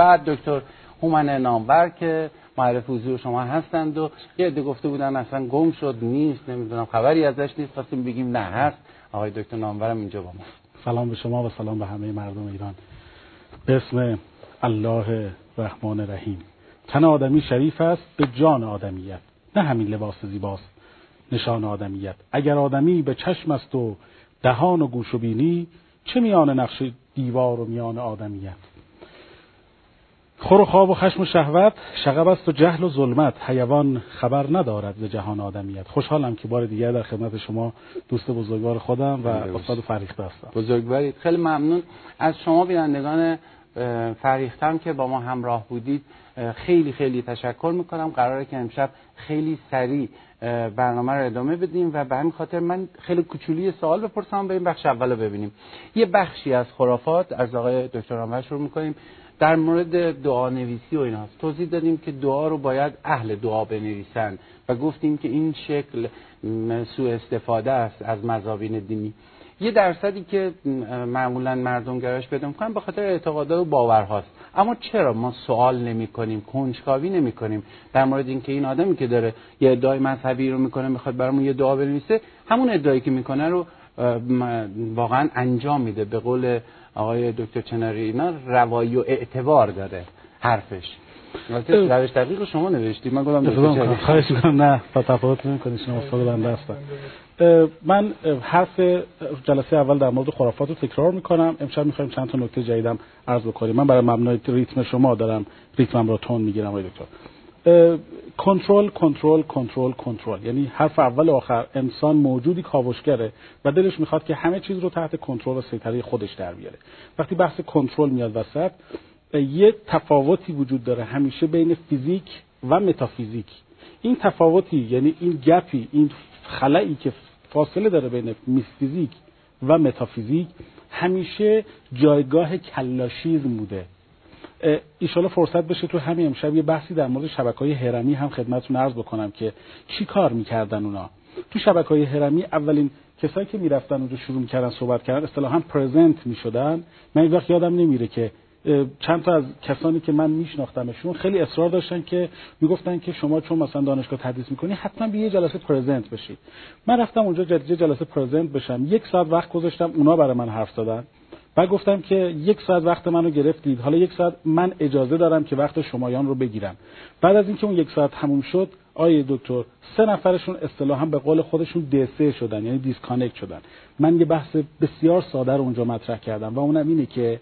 و دکتر هومن نامور که معرف حضور شما هستند و یه عده گفته بودن اصلا گم شد نیست نمی‌دونم خبری ازش نیست خواستیم بگیم نه هست. آقای دکتر نامورم اینجا با ما. سلام به شما و سلام به همه مردم ایران. به اسم الله رحمان رحیم تن آدمی شریف است به جان آدمیت نه همین لباس زیباست نشان آدمیت. اگر آدمی به چشم است و دهان و گوش و بینی چه میان نقش دیوار و میان آدمیت؟ خور و خواب و خشم و شهوت شغب است و جهل و ظلمت. حیوان خبر ندارد ز جهان آدمیت. خوشحالم که بار دیگر در خدمت شما دوست بزرگوار خودم و استاد فریخته هستم. بزرگوارید. خیلی ممنون. از شما بینندگان فریختم که با ما همراه بودید. خیلی خیلی تشکر می‌کنم. قراره که امشب خیلی سریع برنامه رو ادامه بدیم و به همین خاطر من خیلی کوچولی سوال بپرسم به این بخش اول رو ببینیم. یه بخشی از خرافات از آقای دکتر رامبر شروع می‌کنیم. در مورد دعا نویسی و ایناست. توضیح دادیم که دعا رو باید اهل دعا بنویسن و گفتیم که این شکل سوء استفاده است از مزابین دینی. یه درصدی که معمولا مردم گرایش پیدا می‌کنن به خاطر اعتقادات و باورهاست. اما چرا ما سوال نمی کنیم کنجکاوی نمی کنیم در مورد اینکه این آدمی که داره یه ادعای مذهبی رو می‌کنه می‌خواد برامون یه دعا بنویسه همون ادعایی که می‌کنه رو واقعا انجام میده به قول آقای دکتر چناری اینا روایی و اعتبار داره حرفش. روش دقیق شما نوشتی من گفتم خواهش می‌کنم. نه تفاوت نمی‌کنی شما استاد بنده هستم. من حرف جلسه اول در مورد خرافات رو تکرار می‌کنم. امشب می‌خوایم چند تا نکته جدیدم عرض بکنیم. من برای مبنای ریتم شما دارم. ریتمم رو تون می‌گیرم آقای دکتر. کنترل کنترل کنترل کنترل. یعنی حرف اول و آخر انسان موجودی کاوشگره و دلش می‌خواد که همه چیز رو تحت کنترل و سیطره خودش در بیاره. وقتی بحث کنترل میاد وسط یه تفاوتی وجود داره همیشه بین فیزیک و متافیزیک. این تفاوتی یعنی این گپی این خلایی که فاصله داره بین فیزیک و متافیزیک همیشه جایگاه کلاشیزم بوده. ایشالا فرصت بشه تو همین امشب یه بحثی در مورد شبکه های هرمی هم خدمتتون عرض بکنم که چی کار می‌کردن اونا. تو شبکه های هرمی اولین کسایی که می‌رفتن اونجا شروع می‌کردن صحبت کردن اصطلاحا پرزنت می‌شدن. من این وقت یادم نمیره که چند تا از کسانی که من میشناختمشون خیلی اصرار داشتن که می‌گفتن که شما چون مثلا دانشگاه تدریس می‌کنی حتما به یه جلسه پرزنت بشی. من رفتم اونجا جدید جلسه پرزنت بشم. یک ساعت وقت گذاشتم اونا برای من حرف زدن. و گفتم که یک ساعت وقت منو گرفتید. حالا یک ساعت من اجازه دارم که وقت شمایان رو بگیرم. بعد از اینکه اون یک ساعت تموم شد آقای دکتر سه نفرشون اصطلاحا به قول خودشون DC شدن یعنی disconnect شدن. من یه بحث بسیار ساده رو اونجا مطرح کردم و اونم اینه که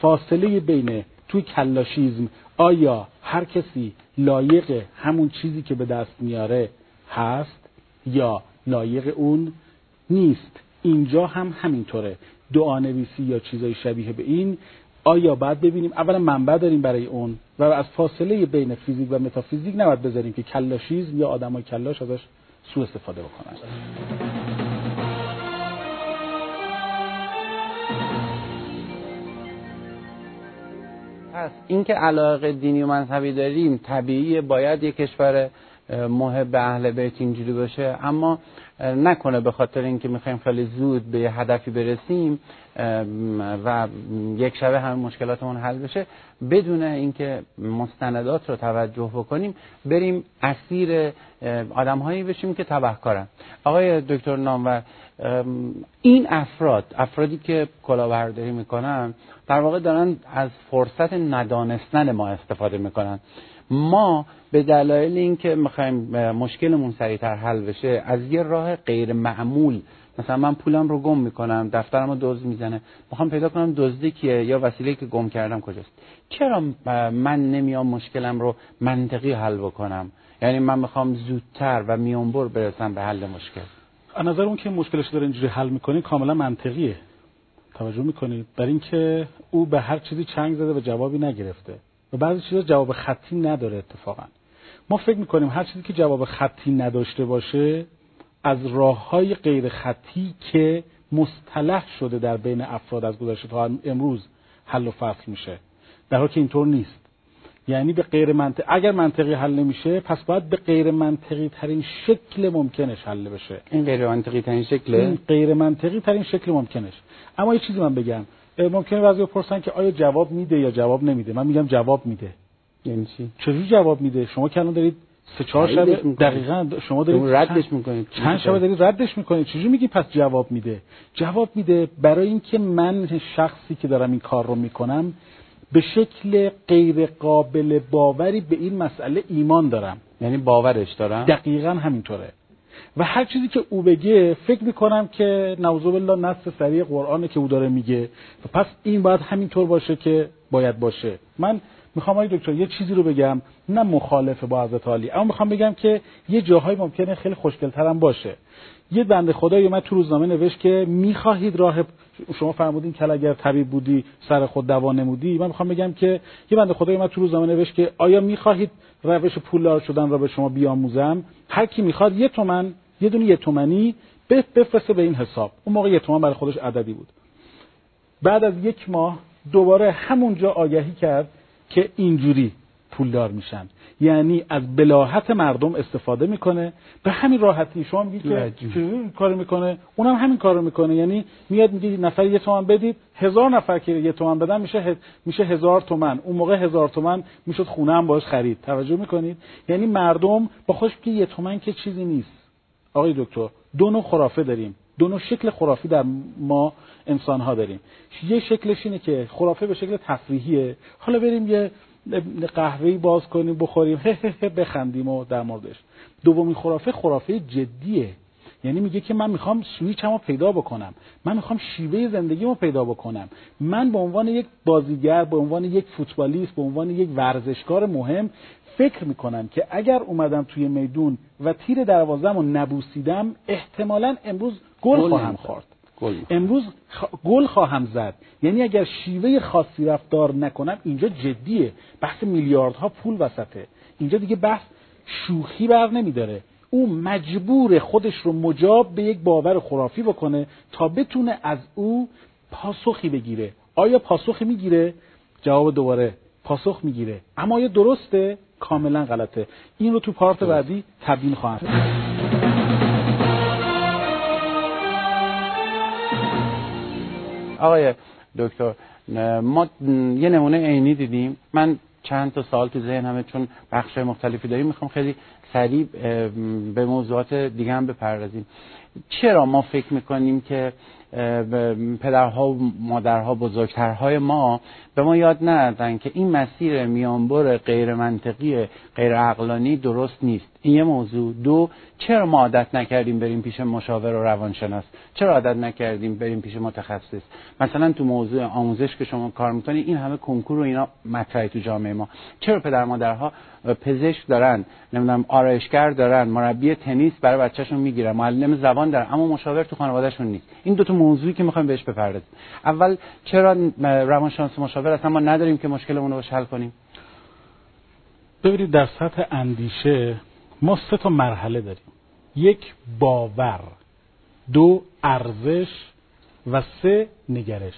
فاصله بین توی کلاشیزم آیا هر کسی لایق همون چیزی که به دست میاره هست یا لایق اون نیست. اینجا هم همینطوره. دعانویسی یا چیزای شبیه به این آیا باید ببینیم؟ اولا منبع داریم برای اون و از فاصله بین فیزیک و متافیزیک نباید بذاریم که کلاشیزم یا آدمای کلاش ازش سوء استفاده بکنن. پس اینکه علاقه دینی و مذهبی داریم طبیعی باید یک کشور محب اهل بیت اینجوری باشه. اما نکنه به خاطر اینکه می‌خوایم خیلی زود به هدفی برسیم و یک شبه همه مشکلاتمون حل بشه بدون اینکه مستندات رو توجه بکنیم بریم اسیر آدمهایی بشیم که تبهکارن. آقای دکتر نامور این افراد افرادی که کلاهبرداری می‌کنن در واقع دارن از فرصت ندانستن ما استفاده می‌کنن. ما به دلایل اینکه می‌خوایم مشکلمون سریعتر حل بشه از یه راه غیر معمول مثلا من پولم رو گم می‌کنم دفترم رو دزد می‌زنه می‌خوام پیدا کنم دزدی کیه یا وسیله که گم کردم کجاست. چرا من نمیام مشکلم رو منطقی حل بکنم؟ یعنی من می‌خوام زودتر و میانبر برسم به حل مشکل. از نظر اون که مشکلش داره اینجوری حل می‌کنی کاملا منطقیه. توجه می‌کنید؟ در اینکه او به هر چیزی چنگ زده و جوابی نگرفته. و بعضی چیزا جواب خطی نداره اتفاقا. ما فکر می‌کنیم هر چیزی که جواب خطی نداشته باشه از راه های غیر خطی که مصطلح شده در بین افراد از گذشته تا امروز حل و فصل میشه. در حالی که اینطور نیست. یعنی به غیر منطق اگر منطقی حل نمیشه پس باید به غیر منطقی ترین شکل ممکنش حل بشه. این غیر منطقی ترین شکل این غیر منطقی ترین شکل ممکنش. اما یه چیزی من بگم. ممکنه بعضی بپرسن که آیا جواب میده یا جواب نمیده؟ من میگم جواب میده. یعنی چی؟ چجوری جواب میده؟ شما که الان دارید سه چهار شب دقیقا شما دارید ردش می‌کنید. چند شب دارید ردش می‌کنید. چجوری میگی پس جواب میده؟ جواب میده برای اینکه من شخصی که دارم این کار رو می‌کنم به شکل غیر قابل باوری به این مسئله ایمان دارم. یعنی باورش دارم؟ دقیقا همینطوره. و هر چیزی که او بگه فکر می‌کنم که نوض بالله نص سریع قرآنه که او داره میگه. و پس این باید همینطور باشه که باید باشه. من می‌خوام آقای دکتر یه چیزی رو بگم نه مخالف با حضرت علی اما می‌خوام بگم که یه جاهای ممکنه خیلی خوشگلترم باشه. یه بنده خدایی اومد تو روزنامه نوشت که می‌خواهید راه شما فرمودین که اگر طبیب بودی سر خود دوا نمودی. من می‌خوام بگم که یه بنده خدایی اومد تو روزنامه نوشت که آیا می‌خواهید روش پولدار شدن را به شما بیاموزم؟ هر کی می‌خواد یه تومن یه دونه یه تومنی بفرسته به این حساب. اون موقع یه تومن برای خودش عددی بود. بعد از یک ماه دوباره همونجا آگهی کرد که اینجوری پولدار میشن. یعنی از بلاحت مردم استفاده می‌کنه. به همین راحتی شما میگی که کار می‌کنه؟ اونم همین کارو می‌کنه. یعنی میاد میگه نفر یه تومن بدید هزار نفر که یه تومن بدن میشه میشه هزار تومن اون موقع هزار تومن می‌شد خونه هم باش خرید. توجه می‌کنید؟ یعنی مردم با خوش که یه تومن که چیزی نیست. آقای دکتر دو نوع خرافه داریم. دو نوع شکل خرافی در ما انسان ها داریم. یه شکلش اینه که خرافه به شکل تفریحیه. حالا بریم یه قهوه‌ای باز کنیم بخوریم بخندیم و در موردش. دومین خرافه خرافه جدیه. یعنی میگه که من می‌خوام سویچمو پیدا بکنم. من می‌خوام شیوه زندگیمو پیدا بکنم. من به عنوان یک بازیگر به عنوان یک فوتبالیست به عنوان یک ورزشکار مهم فکر می‌کنم که اگر اومدم توی میدون و تیر دروازم رو نبوسیدم احتمالا امروز گل خواهم خورد امروز گل خواهم زد. یعنی اگر شیوه خاصی رفتار نکنم اینجا جدیه. بحث میلیاردها پول وسطه. اینجا دیگه بحث شوخی بر نمیداره. او مجبور خودش رو مجاب به یک باور خرافی بکنه تا بتونه از او پاسخی بگیره. آیا پاسخی می‌گیره؟ جواب دوباره پاسخ می‌گیره. اما آیا درسته؟ کاملا غلطه. این رو تو پارت بعدی تبیین خواهم آقای دکتر ما یه نمونه عینی دیدیم. من چند تا سال تو ذهنمه چون بخش مختلفی داریم می‌خوام خیلی سریع به موضوعات دیگه هم بپردازیم. چرا ما فکر می‌کنیم که پدرها و مادرها بزرگترهای ما به ما یاد ندادن که این مسیر میانبر غیر منطقی غیر عقلانی درست نیست؟ این یه موضوع. دو چرا ما عادت نکردیم بریم پیش مشاور و روانشناس؟ چرا عادت نکردیم بریم پیش متخصص؟ مثلا تو موضوع آموزش که شما کار می‌کنید این همه کنکور و اینا مطرحی تو جامعه ما. چرا پدر مادرها پزشک دارن نمی‌دونم آرایشگر دارن مربی تنیس برای بچهشون می‌گیرن معلم زبان دارن اما مشاور تو خانوادهشون نیست؟ این دو تا موضوعی که می‌خوایم بهش بپردازیم. اول چرا روانشناس مشاور اصلا ما نداریم که مشکلمون رو حل کنیم؟ ببینید در سطح اندیشه ما سه تا مرحله داریم. یک باور. دو ارزش. و سه نگرش.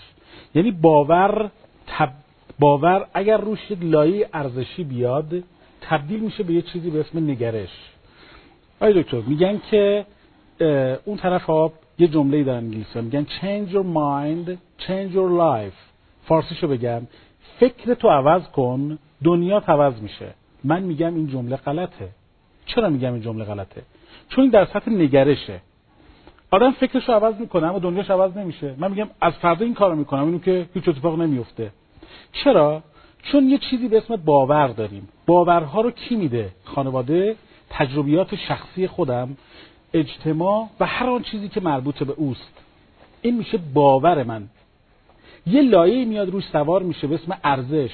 یعنی باور تب... باور اگر روش یک لایه ارزشی بیاد تبدیل میشه به یه چیزی به اسم نگرش. آیا دکتر میگن که اون طرف ها یه جمله در انگلیسی میگن change your mind change your life. فارسیشو بگم. فکر تو عوض کن دنیا عوض میشه. من میگم این جمله غلطه. چرا میگم این جمله غلطه؟ چون در سطح نگرشه. آدم فکرش رو عوض می‌کنه اما دنیاش عوض نمیشه. من میگم از فردا این کارو می‌کنم اینو که هیچ اتفاق نمیفته چرا؟ چون یه چیزی به اسم باور داریم. باورها رو کی میده؟ خانواده تجربیات شخصی خودم اجتماع و هر آن چیزی که مربوط به اوست. این میشه باور من. یه لایه میاد روش سوار میشه به اسم ارزش.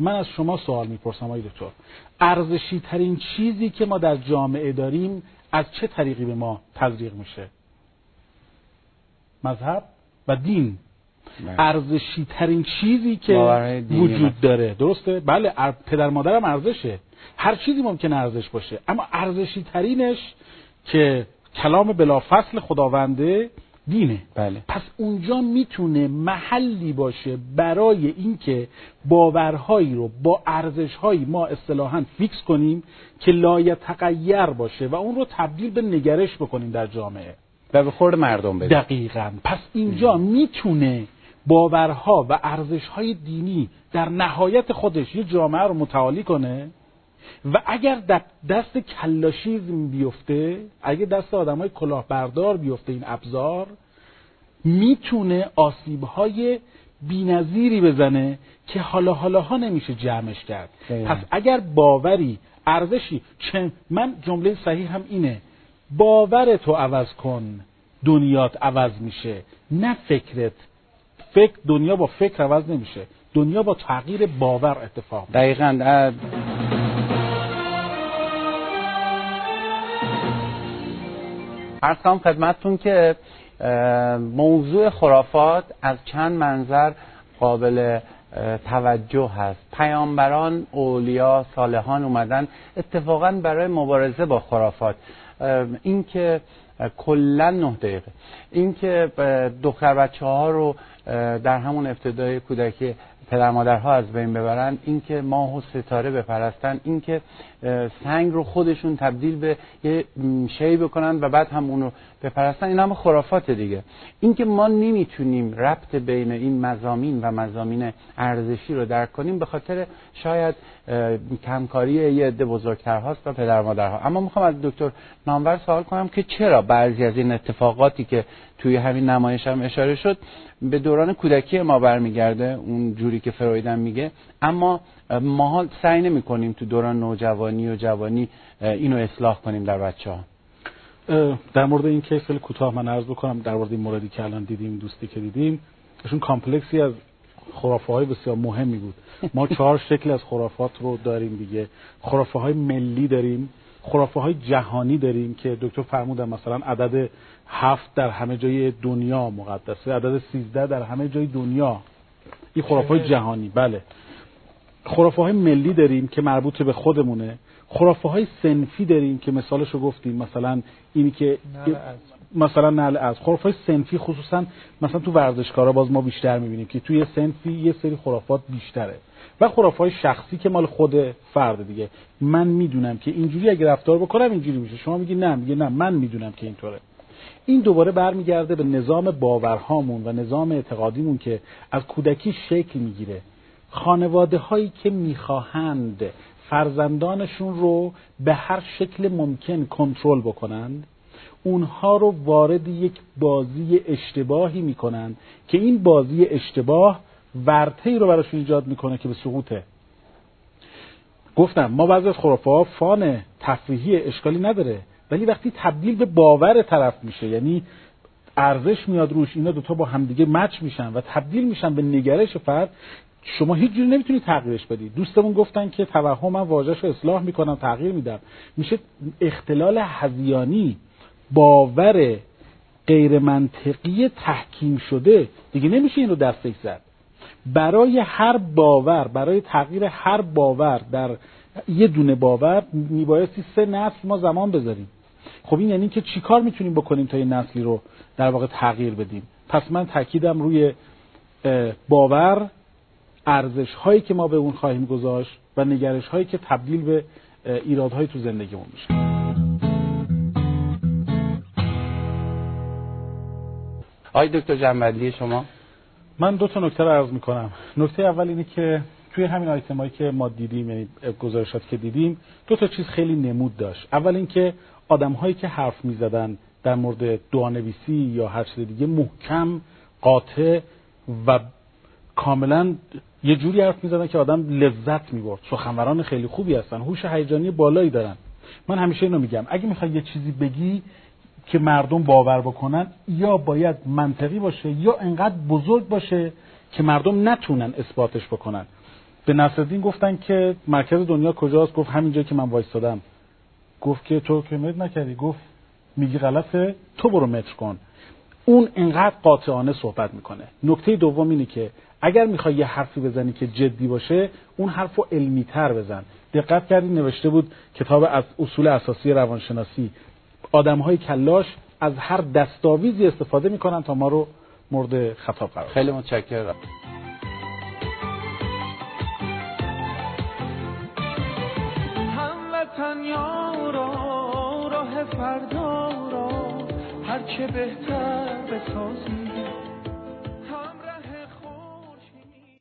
من از شما سوال می‌پرسم آقای دکتر. ارزشی ترین چیزی که ما در جامعه داریم از چه طریقی به ما تزریق میشه؟ مذهب و دین. بله. ارزشی ترین چیزی که وجود داره. درسته؟ بله پدر مادرم ارزشه. هر چیزی ممکن ارزش باشه. اما ارزشی ترینش که کلام بلافصل خداونده دینه. بله. پس اونجا می‌تونه محلی باشه برای اینکه باورهایی رو با ارزشهایی ما اصطلاحا فیکس کنیم که لایه تغییر باشه و اون رو تبدیل به نگرش بکنیم در جامعه. و به خورد مردم بده دقیقا. پس اینجا می‌تونه باورها و ارزشهای دینی در نهایت خودش یه جامعه رو متعالی کنه و اگر دست کلاشیزم بیفته اگر دست آدم های کلاهبردار بیفته این ابزار می‌تونه آسیبهای بینظیری بزنه که حالا حالاها نمیشه جمعش کرد. پس اگر باوری ارزشی من جمله صحیح هم اینه باور تو عوض کن دنیات عوض میشه. نه فکرت. فکر دنیا با فکر عوض نمیشه. دنیا با تغییر باور اتفاق دقیقا. ارسام خدمتتون که موضوع خرافات از چند منظر قابل توجه هست. پیامبران اولیا صالحان اومدن اتفاقا برای مبارزه با خرافات. اینکه کلا نه دقیقه. اینکه دختر بچه ها رو در همون ابتدای کودکی پدر مادرها از بین ببرن اینکه ماه و ستاره بپرستن اینکه سنگ رو خودشون تبدیل به یه شی بکنن و بعد هم اونو بپرستن. این هم خرافات دیگه. اینکه ما نمی‌تونیم ربط بین این مزامین و مزامین ارزشی رو درک کنیم به خاطر شاید کمکاری یه عده بزرگترهاست و پدر مادرها. اما می‌خوام از دکتر نامور سوال کنم که چرا بعضی از این اتفاقاتی که توی همین نمایش هم اشاره شد به دوران کودکی ما برمیگرده؟ اون جوری که فرویدن میگه. اما ما سعی نمی کنیم تو دوران نوجوانی و جوانی اینو اصلاح کنیم در بچه ها در مورد این کیس خیلی کوتاه من عرض بکنم در مورد این موردی که الان دیدیم دوستی که دیدیم ایشون کامپلکسی از خرافه های بسیار مهمی بود. ما چهار شکل از خرافات رو داریم دیگه. خرافه های ملی داریم خرافه های جهانی داریم که دکتر فرمودن مثلا عدد هفت در همه جای دنیا مقدسه عدد سیزده در همه جای دنیا. این خرافه های جهانی بله. خرافه های ملی داریم که مربوط به خودمونه. خرافه های سنفی داریم که مثالش رو گفتیم. مثلا اینی که مثلا نعل از. خرافه های سنفی خصوصا مثلا تو ورزشکارا باز ما بیشتر می‌بینیم که توی سنفی یه سری خرافات بیشتره. و خرافه های شخصی که مال خود فرد دیگه. من می‌دونم که اینجوری اگه رفتار بکنم اینجوری میشه. شما میگی نه میگه نه. من می‌دونم که اینطوره. این دوباره برمیگرده به نظام باورهامون و نظام اعتقادیمون که از کودکی شکل می‌گیره. خانواده هایی که می‌خواهند فرزندانشون رو به هر شکل ممکن کنترل بکنند اونها رو وارد یک بازی اشتباهی می‌کنند که این بازی اشتباه ورطه ای رو براشون ایجاد می‌کنه که به سقوطه. گفتم ما بعضی از خرافه فان تفریحی اشکالی نداره ولی وقتی تبدیل به باور طرف میشه یعنی ارزش میاد روش اینا دوتا با همدیگه مچ میشن و تبدیل میشن به نگرش فرد شما هیچ جوری نمی‌تونید تغییرش بدید دوستمون گفتن که توهم من واژهش رو اصلاح می‌کنم تغییر میدم. میشه اختلال هزیانی باور غیر منطقی تحکیم شده. دیگه نمیشه این رو دستش زد برای هر باور برای تغییر هر باور در یه دونه باور میبایستی سه نسل ما زمان بذاریم. خب این یعنی که چیکار می‌تونیم بکنیم تا این نسلی رو در واقع تغییر بدیم؟ پس من تاکیدم روی باور ارزش هایی که ما به اون خواهیم گذاشت و نگرش هایی که تبدیل به ایرادهایی تو زندگیمون میشه. آقای دکتر جنبندی شما؟ من دو تا نکته رو عرض می‌کنم. نکته اول اینه که توی همین آیتم هایی که ما دیدیم یعنی گزارشات که دیدیم دو تا چیز خیلی نمود داشت. اول اینکه آدم هایی که حرف می‌زدن در مورد دعانویسی یا هر چیز دیگه محکم قاطع و کاملا یه جوری حرف می‌زدن که آدم لذت می‌برد. سخنوران خیلی خوبی هستن. هوش هیجانی بالایی دارن. من همیشه اینو میگم. اگه می‌خوای یه چیزی بگی که مردم باور بکنن یا باید منطقی باشه یا انقدر بزرگ باشه که مردم نتونن اثباتش بکنن. به نصرالدین گفتن که مرکز دنیا کجاست؟ گفت همین جایی که من وایستادم. گفت که تو که متر نکردی. گفت میگی غلطه تو برو متر کن. اون انقدر قاطعانه صحبت می‌کنه. نکته دوم اینه که اگر می‌خوای یه حرفی بزنی که جدی باشه اون حرف رو علمی تر بزن. دقت کردی نوشته بود کتاب از اصول اساسی روانشناسی. آدم های کلاش از هر دستاویزی استفاده می‌کنن تا ما رو مورد خطاب قرار خیلی متشکرم. راه فردا را هر چه بهتر بسازیم